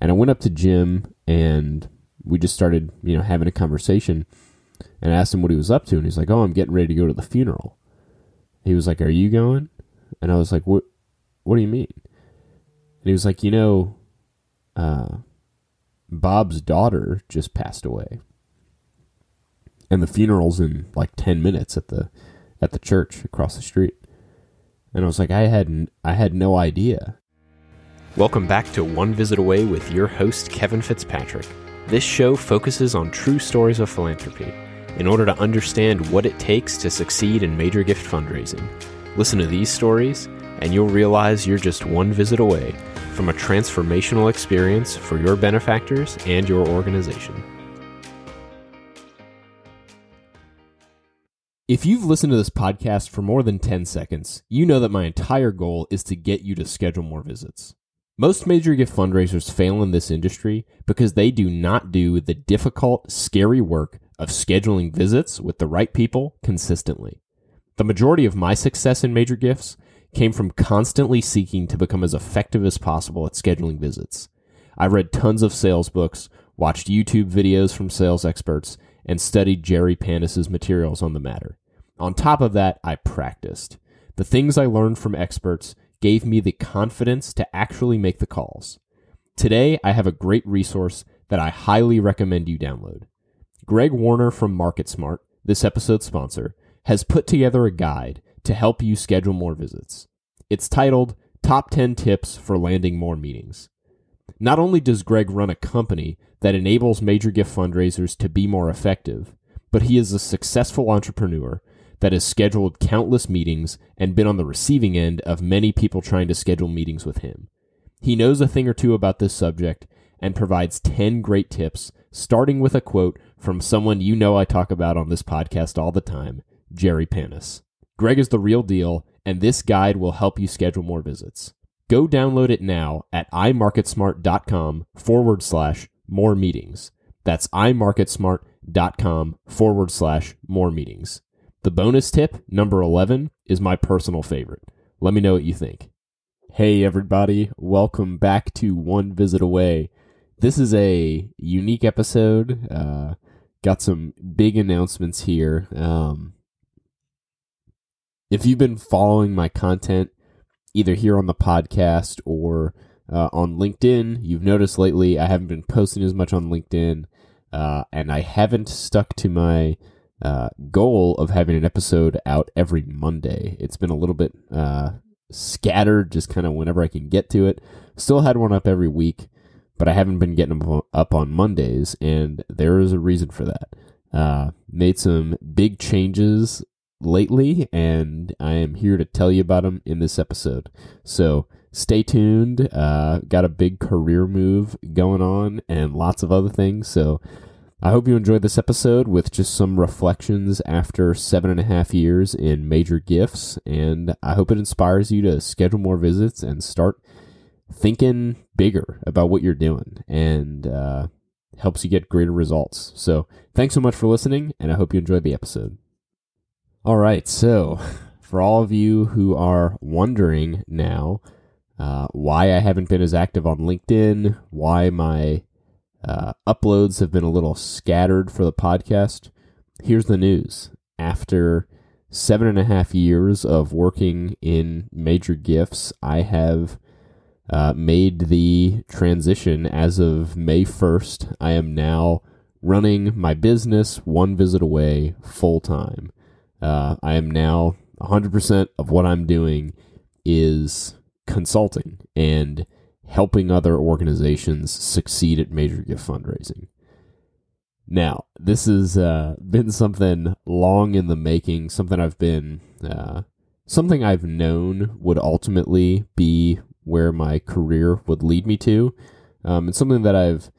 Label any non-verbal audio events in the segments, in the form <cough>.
And I went up to Jim and we just started, you know, having a conversation and I asked him what he was up to and he's like, "Oh, I'm getting ready to go to the funeral." He was like, "Are you going?" And I was like, "What what do you mean?" And he was like, "You know, uh, Bob's daughter just passed away." And the funeral's in like 10 minutes at the at the church across the street. And I was like, I had I had no idea. Welcome back to One Visit Away with your host Kevin Fitzpatrick. This show focuses on true stories of philanthropy in order to understand what it takes to succeed in major gift fundraising. Listen to these stories and you'll realize you're just one visit away from a transformational experience for your benefactors and your organization. If you've listened to this podcast for more than 10 seconds, you know that my entire goal is to get you to schedule more visits. Most major gift fundraisers fail in this industry because they do not do the difficult, scary work of scheduling visits with the right people consistently. The majority of my success in major gifts came from constantly seeking to become as effective as possible at scheduling visits. I read tons of sales books, watched YouTube videos from sales experts, and studied Jerry Panas's materials on the matter. On top of that, I practiced. The things I learned from experts gave me the confidence to actually make the calls. Today, I have a great resource that I highly recommend you download. Greg Warner from MarketSmart, this episode's sponsor, has put together a guide to help you schedule more visits. It's titled Top 10 Tips for Landing More Meetings. Not only does Greg run a company that enables major gift fundraisers to be more effective, but he is a successful entrepreneur that has scheduled countless meetings and been on the receiving end of many people trying to schedule meetings with him. He knows a thing or two about this subject and provides 10 great tips, starting with a quote from someone you know I talk about on this podcast all the time, Jerry Panas. Greg is the real deal, and this guide will help you schedule more visits. Go download it now at imarketsmart.com forward slash more meetings. That's imarketsmart.com forward slash more meetings. The bonus tip, number 11, is my personal favorite. Let me know what you think. Hey, everybody. Welcome back to One Visit Away. This is a unique episode. Uh, got some big announcements here. Um, if you've been following my content, either here on the podcast or uh, on LinkedIn, you've noticed lately I haven't been posting as much on LinkedIn, uh, and I haven't stuck to my uh, goal of having an episode out every Monday. It's been a little bit uh, scattered, just kind of whenever I can get to it. Still had one up every week, but I haven't been getting them up on Mondays, and there is a reason for that. Uh, made some big changes lately, and I am here to tell you about them in this episode. So stay tuned. Uh, got a big career move going on, and lots of other things. So I hope you enjoyed this episode with just some reflections after seven and a half years in major gifts, and I hope it inspires you to schedule more visits and start thinking bigger about what you're doing and uh, helps you get greater results. So, thanks so much for listening, and I hope you enjoyed the episode. All right, so <laughs> for all of you who are wondering now uh, why I haven't been as active on LinkedIn, why my uh, uploads have been a little scattered for the podcast. Here's the news. After seven and a half years of working in major gifts, I have uh, made the transition as of May 1st. I am now running my business one visit away full time. Uh, I am now 100% of what I'm doing is consulting and helping other organizations succeed at major gift fundraising. Now, this has uh, been something long in the making, something I've been, uh, something I've known would ultimately be where my career would lead me to. Um, and something that I've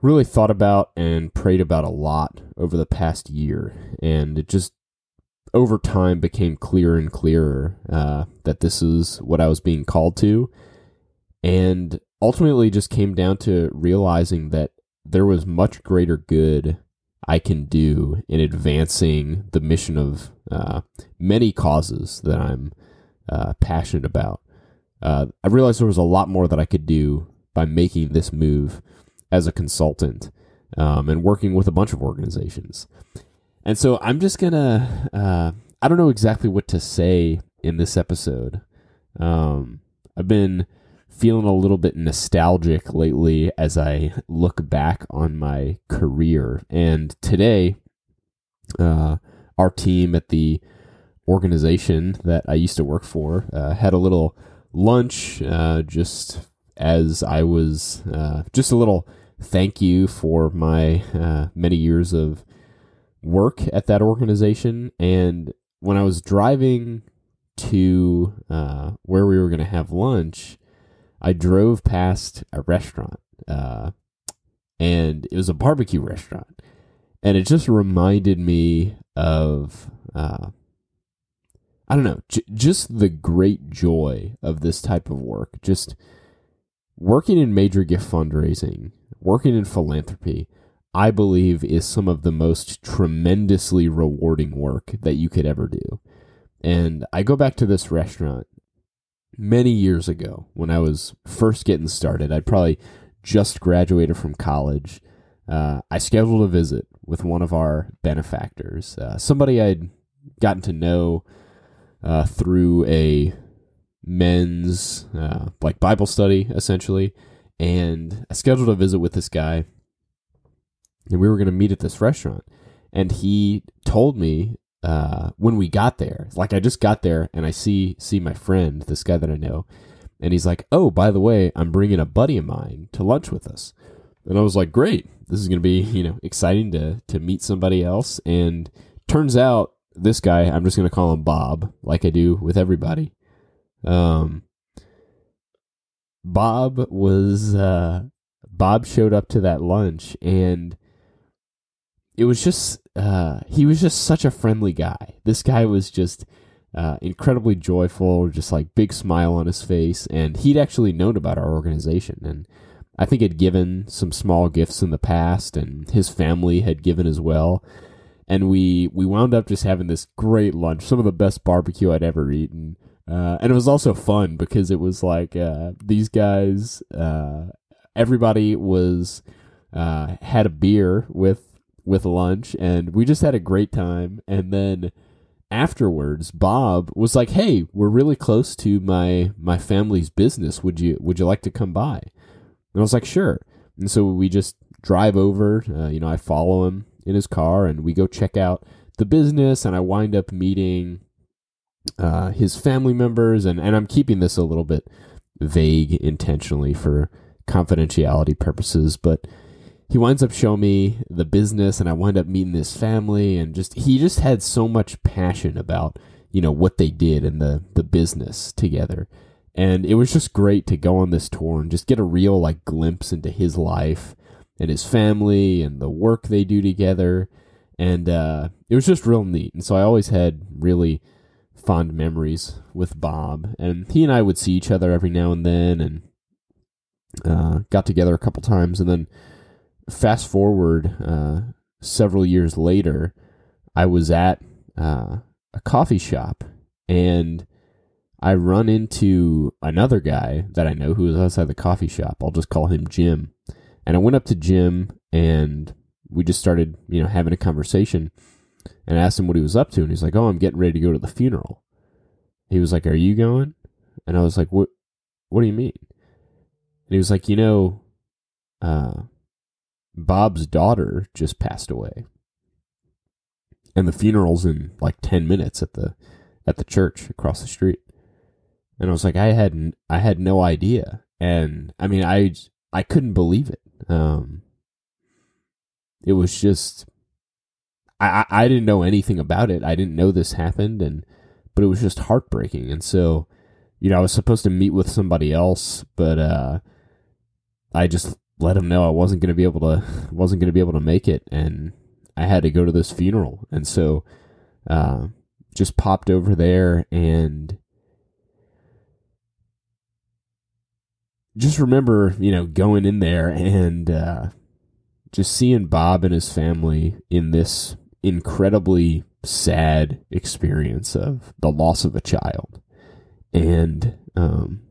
really thought about and prayed about a lot over the past year. And it just over time became clearer and clearer uh, that this is what I was being called to and ultimately just came down to realizing that there was much greater good I can do in advancing the mission of uh, many causes that I'm uh, passionate about. Uh, I realized there was a lot more that I could do by making this move as a consultant um, and working with a bunch of organizations. And so I'm just gonna, uh, I don't know exactly what to say in this episode. Um, I've been feeling a little bit nostalgic lately as I look back on my career. And today, uh, our team at the organization that I used to work for uh, had a little lunch uh, just as I was uh, just a little thank you for my uh, many years of work at that organization. And when I was driving to uh, where we were going to have lunch, I drove past a restaurant, uh, and it was a barbecue restaurant, and it just reminded me of uh, I don't know, j- just the great joy of this type of work. Just working in major gift fundraising, working in philanthropy, I believe is some of the most tremendously rewarding work that you could ever do. And I go back to this restaurant many years ago when I was first getting started. I'd probably just graduated from college. Uh, I scheduled a visit with one of our benefactors, uh, somebody I'd gotten to know uh, through a men's uh, like Bible study essentially, and I scheduled a visit with this guy, and we were going to meet at this restaurant, and he told me uh, when we got there, like I just got there, and I see see my friend, this guy that I know, and he's like, "Oh, by the way, I'm bringing a buddy of mine to lunch with us," and I was like, "Great, this is going to be you know exciting to to meet somebody else," and turns out this guy, I'm just going to call him Bob, like I do with everybody. Um, Bob was uh, Bob showed up to that lunch, and it was just uh, he was just such a friendly guy. This guy was just uh, incredibly joyful, just like big smile on his face, and he'd actually known about our organization, and I think had given some small gifts in the past, and his family had given as well and we we wound up just having this great lunch, some of the best barbecue I'd ever eaten. Uh, and it was also fun because it was like uh, these guys, uh, everybody was uh, had a beer with with lunch, and we just had a great time. And then afterwards, Bob was like, "Hey, we're really close to my my family's business. Would you would you like to come by?" And I was like, "Sure." And so we just drive over. Uh, you know, I follow him in his car and we go check out the business and I wind up meeting uh, his family members and, and I'm keeping this a little bit vague intentionally for confidentiality purposes, but he winds up showing me the business and I wind up meeting this family and just he just had so much passion about, you know, what they did and the the business together. And it was just great to go on this tour and just get a real like glimpse into his life and his family and the work they do together. And uh, it was just real neat. And so I always had really fond memories with Bob. And he and I would see each other every now and then and uh, got together a couple times. And then fast forward uh, several years later, I was at uh, a coffee shop and I run into another guy that I know who was outside the coffee shop. I'll just call him Jim. And I went up to Jim and we just started, you know, having a conversation and I asked him what he was up to. And he's like, Oh, I'm getting ready to go to the funeral. He was like, Are you going? And I was like, What what do you mean? And he was like, You know, uh, Bob's daughter just passed away. And the funeral's in like ten minutes at the at the church across the street. And I was like, I had I had no idea. And I mean I I couldn't believe it. Um, it was just I, I didn't know anything about it. I didn't know this happened, and but it was just heartbreaking. And so, you know, I was supposed to meet with somebody else, but uh, I just let him know I wasn't going to be able to wasn't going to be able to make it, and I had to go to this funeral. And so, uh, just popped over there and just remember, you know, going in there and uh, just seeing Bob and his family in this incredibly sad experience of the loss of a child. And um,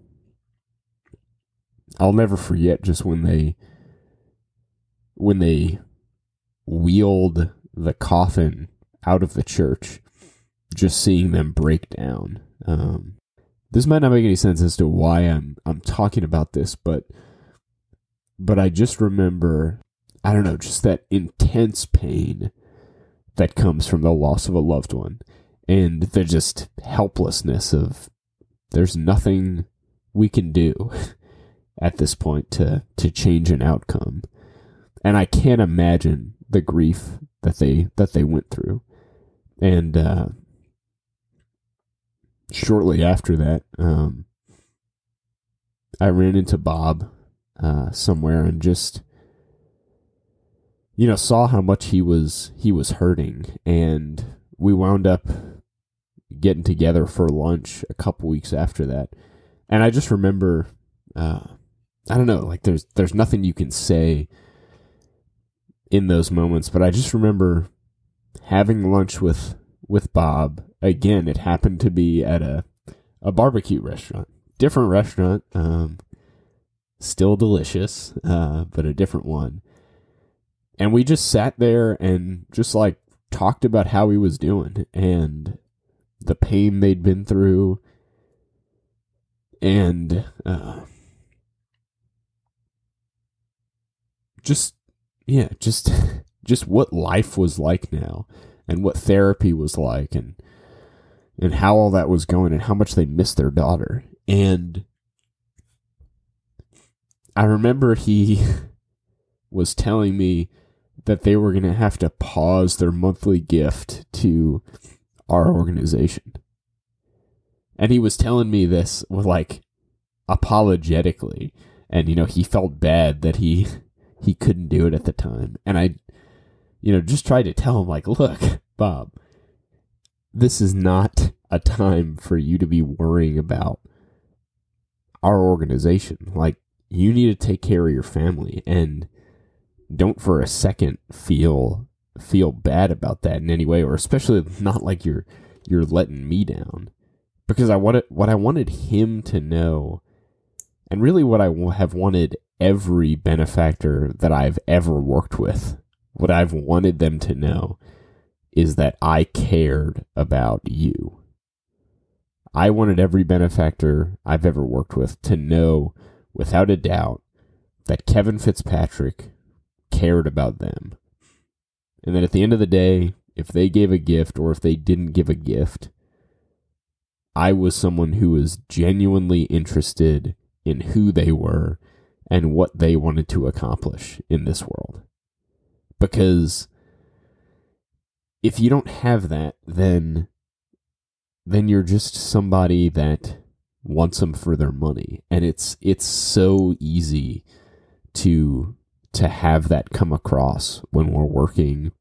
I'll never forget just when they when they wheeled the coffin out of the church, just seeing them break down. Um, this might not make any sense as to why I'm I'm talking about this, but but I just remember I don't know, just that intense pain that comes from the loss of a loved one and the just helplessness of there's nothing we can do <laughs> at this point to to change an outcome. And I can't imagine the grief that they that they went through. And uh, shortly after that, um, I ran into Bob uh, somewhere and just you know saw how much he was he was hurting and we wound up getting together for lunch a couple weeks after that and i just remember uh, i don't know like there's there's nothing you can say in those moments but i just remember having lunch with with bob. Again it happened to be at a a barbecue restaurant. Different restaurant um, still delicious uh, but a different one. And we just sat there and just like talked about how he was doing and the pain they'd been through and uh, just yeah just <laughs> just what life was like now and what therapy was like and and how all that was going and how much they missed their daughter and i remember he <laughs> was telling me that they were going to have to pause their monthly gift to our organization. And he was telling me this with like apologetically and you know he felt bad that he <laughs> he couldn't do it at the time. And I you know just tried to tell him like, "Look, Bob, this is not a time for you to be worrying about our organization. Like you need to take care of your family and don't for a second feel feel bad about that in any way or especially not like you're you're letting me down because I wanted what I wanted him to know and really what I have wanted every benefactor that I've ever worked with what I've wanted them to know is that I cared about you. I wanted every benefactor I've ever worked with to know without a doubt that Kevin Fitzpatrick cared about them. And that at the end of the day, if they gave a gift or if they didn't give a gift, I was someone who was genuinely interested in who they were and what they wanted to accomplish in this world. Because if you don't have that, then then you're just somebody that wants them for their money and it's it's so easy to to have that come across when we're working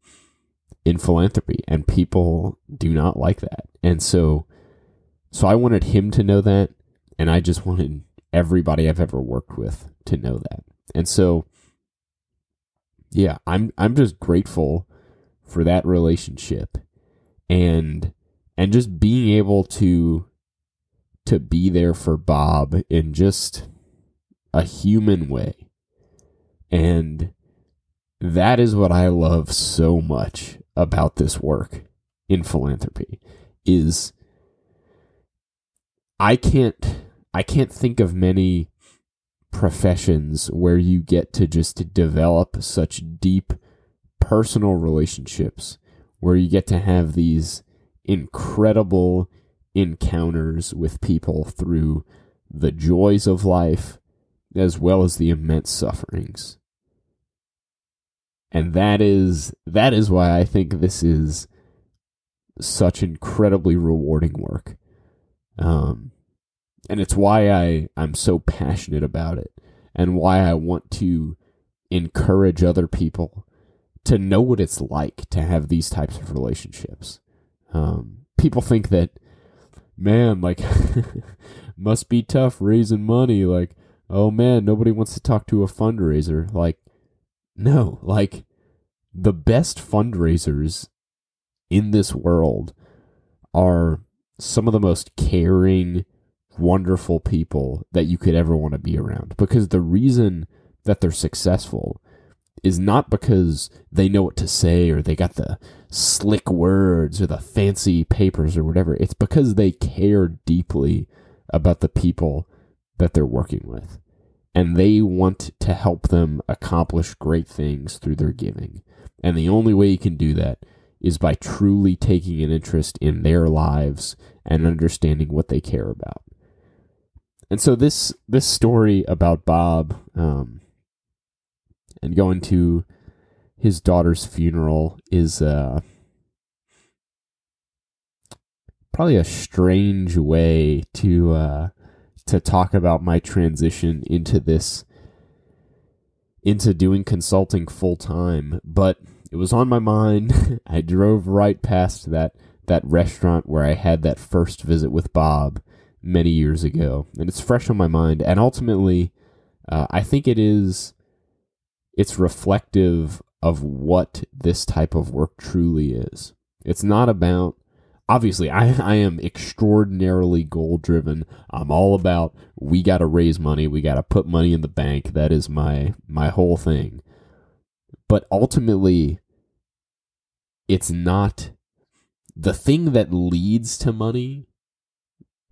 in philanthropy and people do not like that. And so so I wanted him to know that and I just wanted everybody I've ever worked with to know that. And so yeah, I'm I'm just grateful for that relationship and and just being able to to be there for Bob in just a human way and that is what I love so much about this work in philanthropy is I can't I can't think of many professions where you get to just develop such deep personal relationships where you get to have these incredible encounters with people through the joys of life as well as the immense sufferings and that is that is why I think this is such incredibly rewarding work. Um, and it's why I I'm so passionate about it, and why I want to encourage other people to know what it's like to have these types of relationships. Um, people think that, man, like, <laughs> must be tough raising money. Like, oh man, nobody wants to talk to a fundraiser. Like, no, like the best fundraisers in this world are some of the most caring, wonderful people that you could ever want to be around because the reason that they're successful is not because they know what to say or they got the slick words or the fancy papers or whatever. It's because they care deeply about the people that they're working with. And they want to help them accomplish great things through their giving. And the only way you can do that is by truly taking an interest in their lives and understanding what they care about. And so this this story about Bob um, and going to his daughter's funeral is uh, probably a strange way to uh, to talk about my transition into this into doing consulting full time, but it was on my mind. <laughs> I drove right past that that restaurant where I had that first visit with Bob many years ago, and it's fresh on my mind. And ultimately, uh, I think it is it's reflective of what this type of work truly is. It's not about obviously I, <laughs> I am extraordinarily goal driven. I'm all about we got to raise money, we got to put money in the bank. That is my my whole thing. But ultimately it's not the thing that leads to money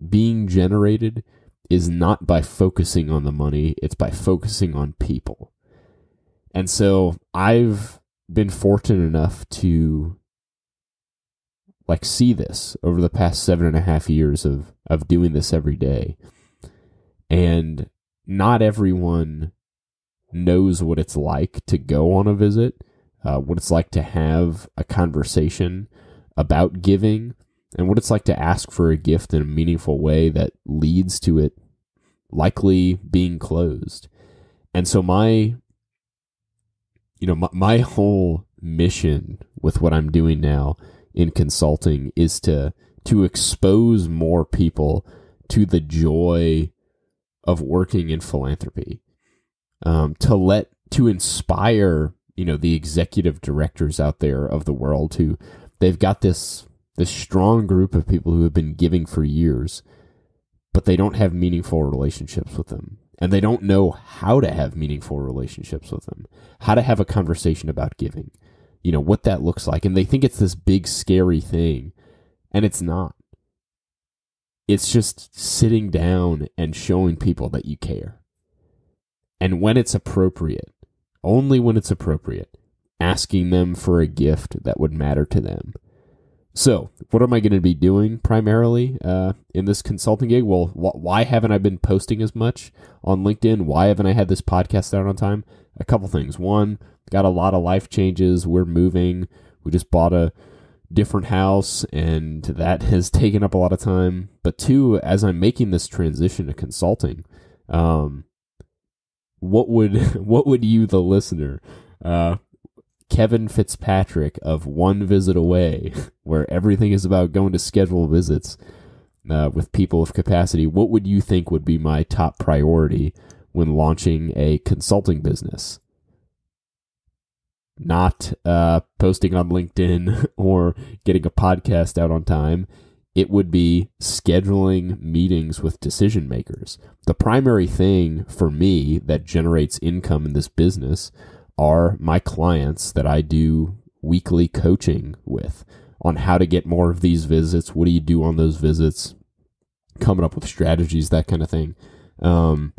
being generated is not by focusing on the money, it's by focusing on people. And so I've been fortunate enough to like see this over the past seven and a half years of of doing this every day. And not everyone knows what it's like to go on a visit, uh, what it's like to have a conversation about giving, and what it's like to ask for a gift in a meaningful way that leads to it likely being closed. And so my you know my, my whole mission with what I'm doing now in consulting is to to expose more people to the joy of working in philanthropy um, to let to inspire you know the executive directors out there of the world who they've got this this strong group of people who have been giving for years but they don't have meaningful relationships with them and they don't know how to have meaningful relationships with them how to have a conversation about giving you know, what that looks like. And they think it's this big, scary thing. And it's not. It's just sitting down and showing people that you care. And when it's appropriate, only when it's appropriate, asking them for a gift that would matter to them. So, what am I going to be doing primarily uh, in this consulting gig? Well, wh- why haven't I been posting as much on LinkedIn? Why haven't I had this podcast out on time? A couple things. One, got a lot of life changes. We're moving. We just bought a different house, and that <laughs> has taken up a lot of time. But two, as I'm making this transition to consulting, um, what would <laughs> what would you, the listener, uh, Kevin Fitzpatrick of One Visit Away, <laughs> where everything is about going to schedule visits uh, with people of capacity, what would you think would be my top priority when launching a consulting business? not uh, posting on LinkedIn <laughs> or getting a podcast out on time. It would be scheduling meetings with decision makers. The primary thing for me that generates income in this business are my clients that I do weekly coaching with on how to get more of these visits. What do you do on those visits? Coming up with strategies, that kind of thing. Um,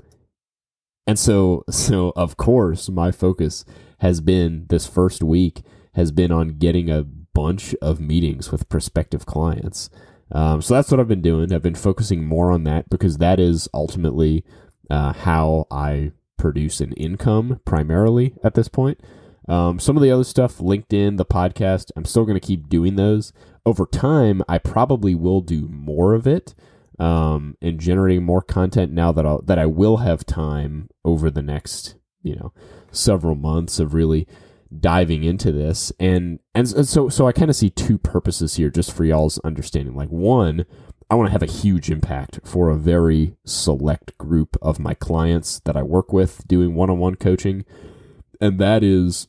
and so, <laughs> so of course, my focus has been this first week has been on getting a bunch of meetings with prospective clients. Um, so that's what I've been doing. I've been focusing more on that because that is ultimately uh, how I produce an income primarily at this point. Um, some of the other stuff, LinkedIn, the podcast, I'm still going to keep doing those. Over time, I probably will do more of it um, and generating more content now that I'll, that I will have time over the next you know several months of really diving into this and and, so so I kind of see two purposes here just for y'all's understanding like one I want to have a huge impact for a very select group of my clients that I work with doing one-on-one coaching. And that is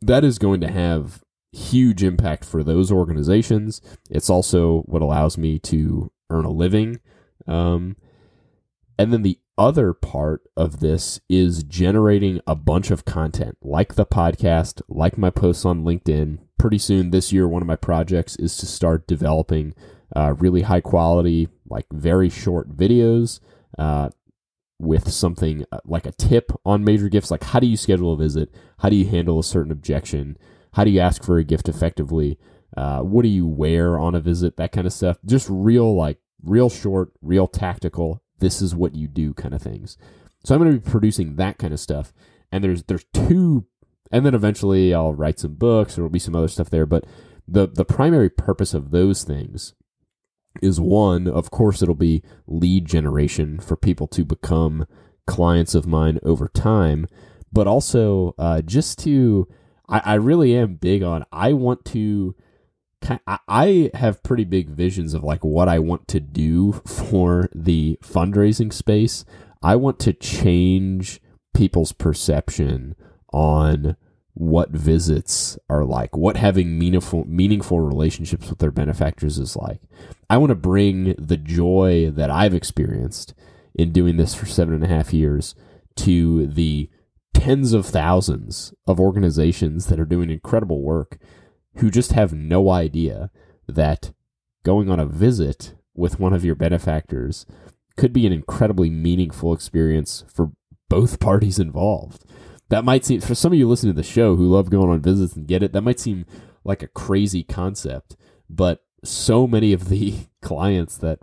that is going to have huge impact for those organizations. It's also what allows me to earn a living. Um, And then the other part of this is generating a bunch of content like the podcast, like my posts on LinkedIn. Pretty soon this year, one of my projects is to start developing uh, really high quality, like very short videos uh, with something uh, like a tip on major gifts. Like, how do you schedule a visit? How do you handle a certain objection? How do you ask for a gift effectively? Uh, what do you wear on a visit? That kind of stuff. Just real, like, real short, real tactical this is what you do kind of things. So I'm going to be producing that kind of stuff. And there's there's two and then eventually I'll write some books, there'll be some other stuff there, but the the primary purpose of those things is one, of course it'll be lead generation for people to become clients of mine over time, but also uh, just to I, I really am big on I want to I have pretty big visions of like what I want to do for the fundraising space. I want to change people's perception on what visits are like, what having meaningful meaningful relationships with their benefactors is like. I want to bring the joy that I've experienced in doing this for seven and a half years to the tens of thousands of organizations that are doing incredible work who just have no idea that going on a visit with one of your benefactors could be an incredibly meaningful experience for both <laughs> parties involved. That might seem, for some of you listening to the show who love going on visits and get it, that might seem like a crazy concept. But so many of the <laughs> clients that,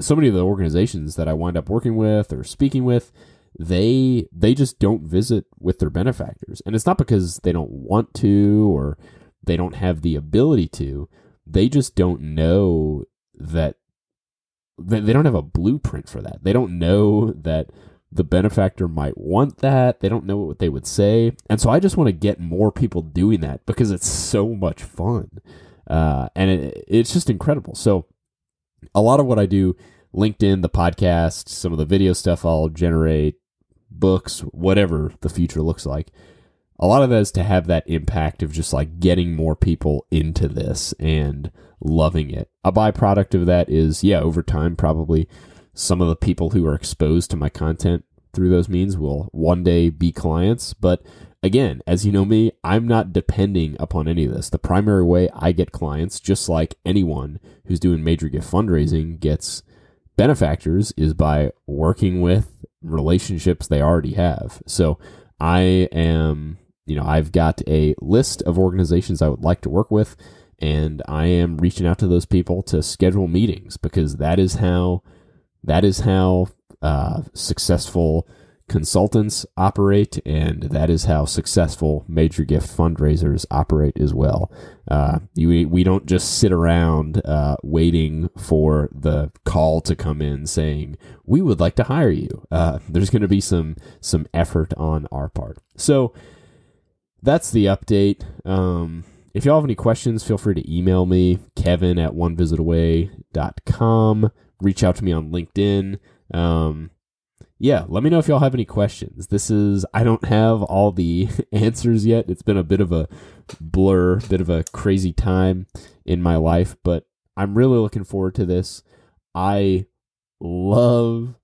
so many of the organizations that I wind up working with or speaking with, they they just don't visit with their benefactors and it's not because they don't want to or they don't have the ability to. They just don't know that they don't have a blueprint for that. They don't know that the benefactor might want that. They don't know what they would say. And so I just want to get more people doing that because it's so much fun. Uh, and it, it's just incredible. So a lot of what I do, LinkedIn, the podcast, some of the video stuff I'll generate, books, whatever the future looks like, a lot of that is to have that impact of just like getting more people into this and loving it. A byproduct of that is, yeah, over time, probably some of the people who are exposed to my content through those means will one day be clients. But again, as you know me, I'm not depending upon any of this. The primary way I get clients, just like anyone who's doing major gift fundraising gets benefactors, is by working with relationships they already have. So I am you know, I've got a list of organizations I would like to work with, and I am reaching out to those people to schedule meetings because that is how that is how uh, successful consultants operate, and that is how successful major gift fundraisers operate as well. Uh, you, we don't just sit around uh, waiting for the call to come in saying we would like to hire you. Uh, there's going to be some some effort on our part. So that's the update. Um, if y'all have any questions, feel free to email me, kevin at onevisitaway.com. Reach out to me on LinkedIn. Um, yeah, let me know if y'all have any questions. This is, I don't have all the <laughs> answers yet. It's been a bit of a blur, bit of a crazy time in my life, but I'm really looking forward to this. I love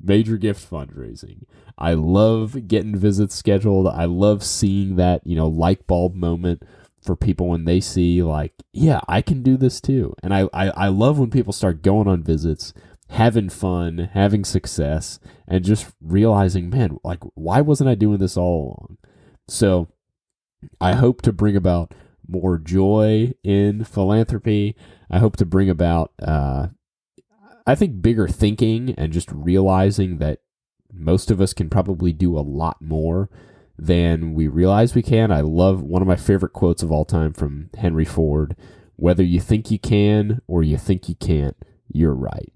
major gift fundraising. I love getting visits scheduled. I love seeing that, you know, light bulb moment for people when they see like, yeah, I can do this too. And I, I, I love when people start going on visits, having fun, having success, and just realizing, man, like, why wasn't I doing this all along? So I hope to bring about more joy in philanthropy. I hope to bring about uh, I think bigger thinking and just realizing that most of us can probably do a lot more than we realize we can. I love one of my favorite quotes of all time from Henry Ford whether you think you can or you think you can't, you're right.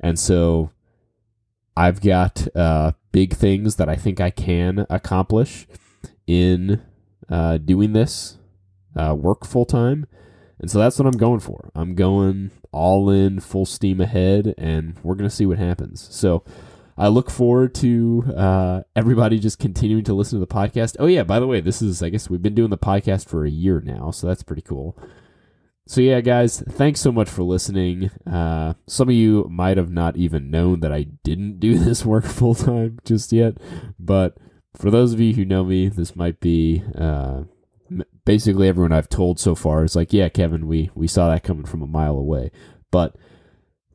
And so I've got uh, big things that I think I can accomplish in uh, doing this uh, work full time. And so that's what I'm going for. I'm going all in, full steam ahead, and we're going to see what happens. So I look forward to uh, everybody just continuing to listen to the podcast. Oh, yeah, by the way, this is, I guess we've been doing the podcast for a year now, so that's pretty cool. so yeah, guys, thanks so much for listening. Uh, some of you might have not even known that I didn't do <laughs> this work full time just yet, but for those of you who know me, this might be uh, basically everyone I've told so far is like, yeah, Kevin, we we saw that coming from a mile away. But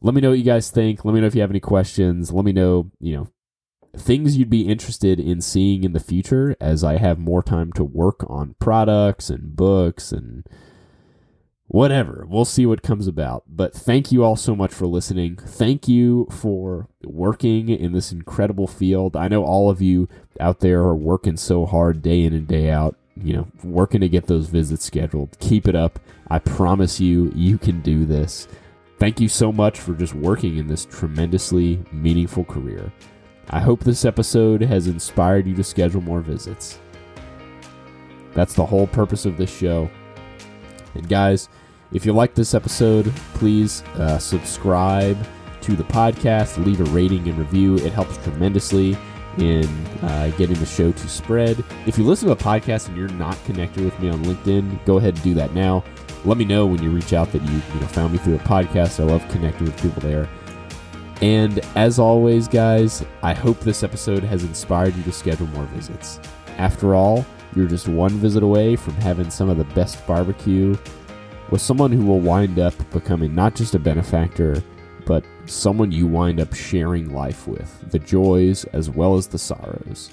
let me know what you guys think. Let me know if you have any questions. Let me know, you know, things you'd be interested in seeing in the future as I have more time to work on products and books and whatever. We'll see what comes about. But thank you all so much for listening. Thank you for working in this incredible field. I know all of you out there are working so hard day in and day out, you know, working to get those visits scheduled. Keep it up. I promise you, you can do this. Thank you so much for just working in this tremendously meaningful career. I hope this episode has inspired you to schedule more visits. That's the whole purpose of this show. And guys, if you like this episode, please uh, subscribe to the podcast, leave a rating and review. It helps tremendously in uh, getting the show to spread. If you listen to a podcast and you're not connected with me on LinkedIn, go ahead and do that now. Let me know when you reach out that you, you know, found me through a podcast. I love connecting with people there. And as always, guys, I hope this episode has inspired you to schedule more visits. After all, you're just one visit away from having some of the best barbecue with someone who will wind up becoming not just a benefactor, but someone you wind up sharing life with, the joys as well as the sorrows.